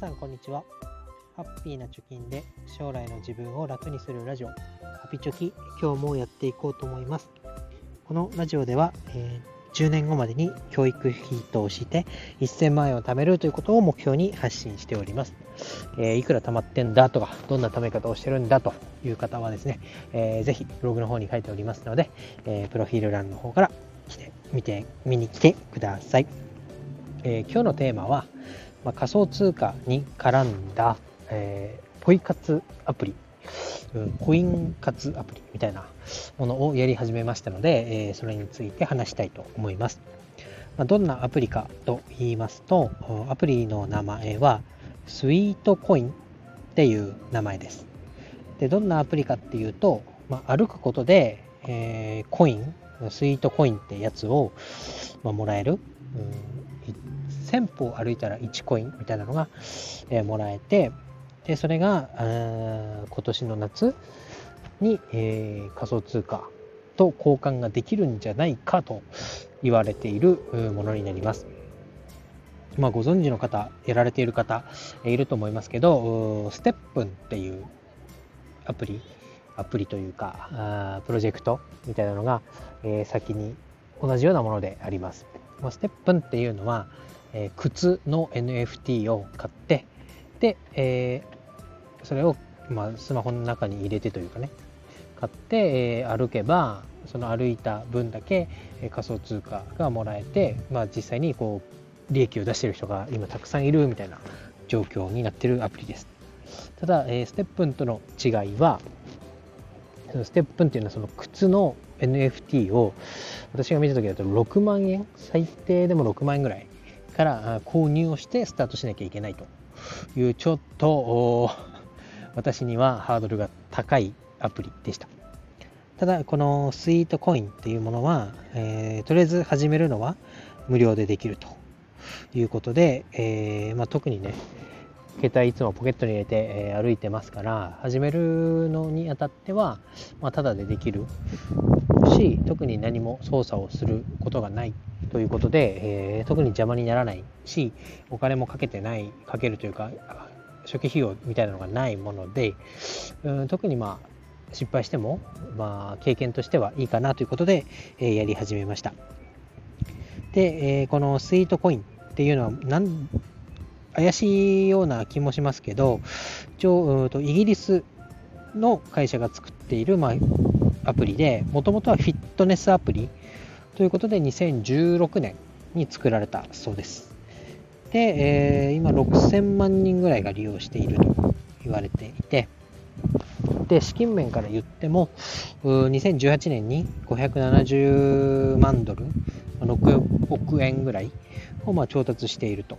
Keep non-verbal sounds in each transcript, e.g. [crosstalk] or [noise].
皆さんこんにちは。ハッピーな貯金で将来の自分を楽にするラジオ。ハピチョキ今日もやっていこうと思います。このラジオでは、えー、10年後までに教育費として1000万円を貯めるということを目標に発信しております、えー、いくら貯まってんだとかどんな貯め方をしてるんだという方はですね、えー、ぜひブログの方に書いておりますので、えー、プロフィール欄の方から来て見て見に来てください、え、今日のテーマはまあ、仮想通貨に絡んだ、えー、ポイ活アプリ、うん、コイン活アプリみたいなものをやり始めましたので、えー、それについて話したいと思います。まあ、どんなアプリかと言いますと、アプリの名前はスイートコインっていう名前です。で、どんなアプリかっていうと、まあ、歩くことで、えー、コイン、スイートコインってやつを、ま、もらえる、うん、1000歩歩いたら1コインみたいなのが、えー、もらえてでそれが今年の夏に、えー、仮想通貨と交換ができるんじゃないかと言われているものになります。まあ、ご存知の方、やられている方いると思いますけど、ステップンっていうアプリ、アプリというか、あプロジェクトみたいなのが、えー、先に同じようなものであります。まあ、ステップンっていうのは、えー、靴の NFT を買ってで、えー、それを、まあ、スマホの中に入れてというかね買って、えー、歩けばその歩いた分だけ、え仮想通貨がもらえて、まあ、実際にこう利益を出している人が今たくさんいるみたいな状況になっているアプリです。ただ、えー、ステップンとの違いはそのステップンっていうのはその靴の NFT を私が見た時だと6万円最低でも6万円ぐらいから購入をしてスタートしなきゃいけないと。いうちょっと [laughs] 私にはハードルが高いアプリでした。ただこのスイートコインっていうものは、えー、とりあえず始めるのは無料でできると。いうことで、えー、まあ、特にね携帯いつもポケットに入れて、え、歩いてますから始めるのにあたっては、まあ、ただでできるし特に何も操作をすることがないということで、えー、特に邪魔にならないしお金もかけてないかけるというか初期費用みたいなのがないもので、うん、特にまあ失敗しても、まあ、経験としてはいいかなということで、えー、やり始めました。で、えー、このスイートコインっていうのはなん怪しいような気もしますけど一応イギリスの会社が作っている、まあ、アプリでもともとはフィットネスアプリということで2016年に作られたそうです。で、えー、今6000万人ぐらいが利用していると言われていて、で、資金面から言っても、2018年に570万ドル、6億円ぐらいをま調達していると。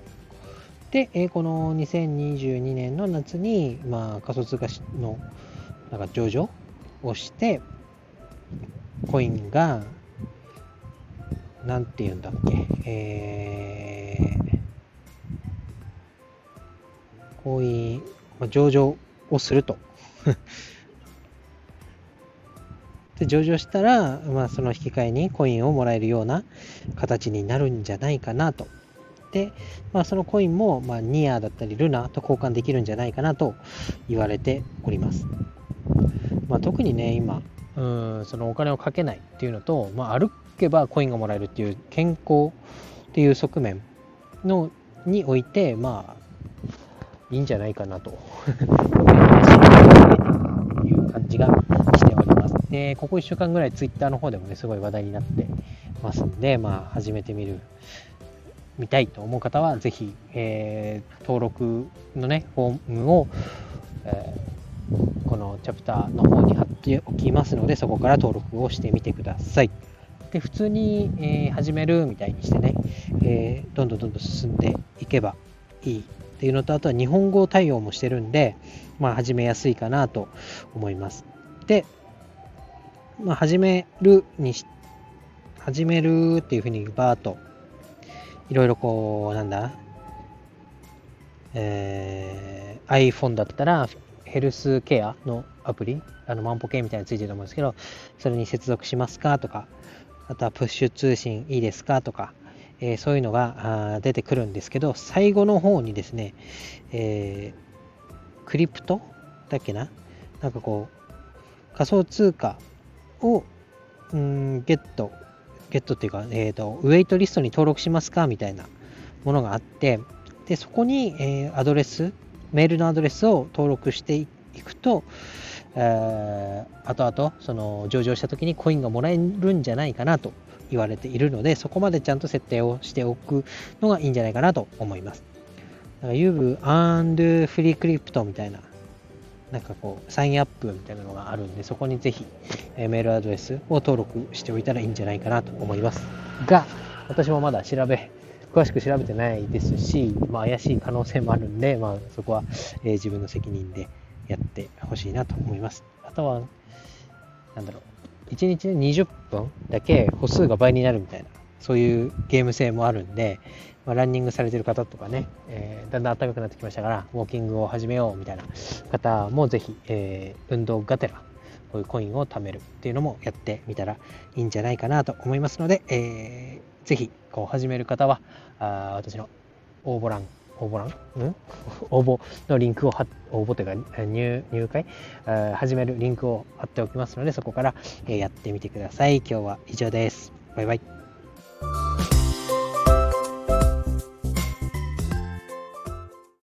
で、えこの2022年の夏に、まあ、仮想通貨のなんか上場をして、コインがなんて言うんだっけ、えー、こういう、まあ、上場をすると。[laughs] で上場したら、まあ、その引き換えにコインをもらえるような形になるんじゃないかなと。で、まあ、そのコインも、まあ、ニアだったりルナと交換できるんじゃないかなと言われております。まあ、特にね、今、うんそのお金をかけないっていうのと、まあ、歩けばコインがもらえるっていう健康っていう側面のにおいてまあいいんじゃないかなと [laughs] いう感じがしております。で、ここ1週間ぐらいツイッターの方でもね、すごい話題になってますんで、まあ、始めてみる、見たいと思う方は、ぜひ、えー、登録のね、フォームを、えー、このチャプターの方に貼っておきますので、そこから登録をしてみてください。で普通に、えー、始めるみたいにしてね、えー、どんどんどんどん進んでいけばいいっていうのとあとは日本語対応もしてるんで、まあ、始めやすいかなと思います。で、まあ、始めるにし始めるっていうふうにバーっといろいろこうなんだえー、iPhone だったらヘルスケアのアプリあの万歩計みたいについてると思うんですけどそれに接続しますかとかあとはプッシュ通信いいですかとか、えー、そういうのが出てくるんですけど、最後の方にですね、えー、クリプトだっけな？なんかこう、仮想通貨を、ん、ゲット、ゲットっていうか、え、ー、と、ウェイトリストに登録しますかみたいなものがあって、で、そこに、えー、アドレス、メールのアドレスを登録していっくと、えー、後々、その上場した時にコインがもらえるんじゃないかなと言われているので、そこまでちゃんと設定をしておくのがいいんじゃないかなと思います。だから You've earned free crypto みたいな、なんかこう、サインアップみたいなのがあるんで、そこにぜひ、え、メールアドレスを登録しておいたらいいんじゃないかなと思います。が、私もまだ調べ、詳しく調べてないですし、まあ、怪しい可能性もあるんで、まあ、そこは、えー、自分の責任でやってほしいなと思います。あとは、なんだろう、1日20分だけ歩数が倍になるみたいな、そういうゲーム性もあるんで、まあ、ランニングされてる方とかね、えー、だんだん暖かくなってきましたから、ウォーキングを始めようみたいな方もぜひ、えー、運動がてら、こういうコインを貯めるっていうのもやってみたらいいんじゃないかなと思いますので、えー、ぜひこう始める方はあ私の応募欄応募欄ん？[laughs] 応募のリンクを貼応募というか入入会？始めるリンクを貼っておきますのでそこから、えやってみてください。今日は以上です。バイバイ。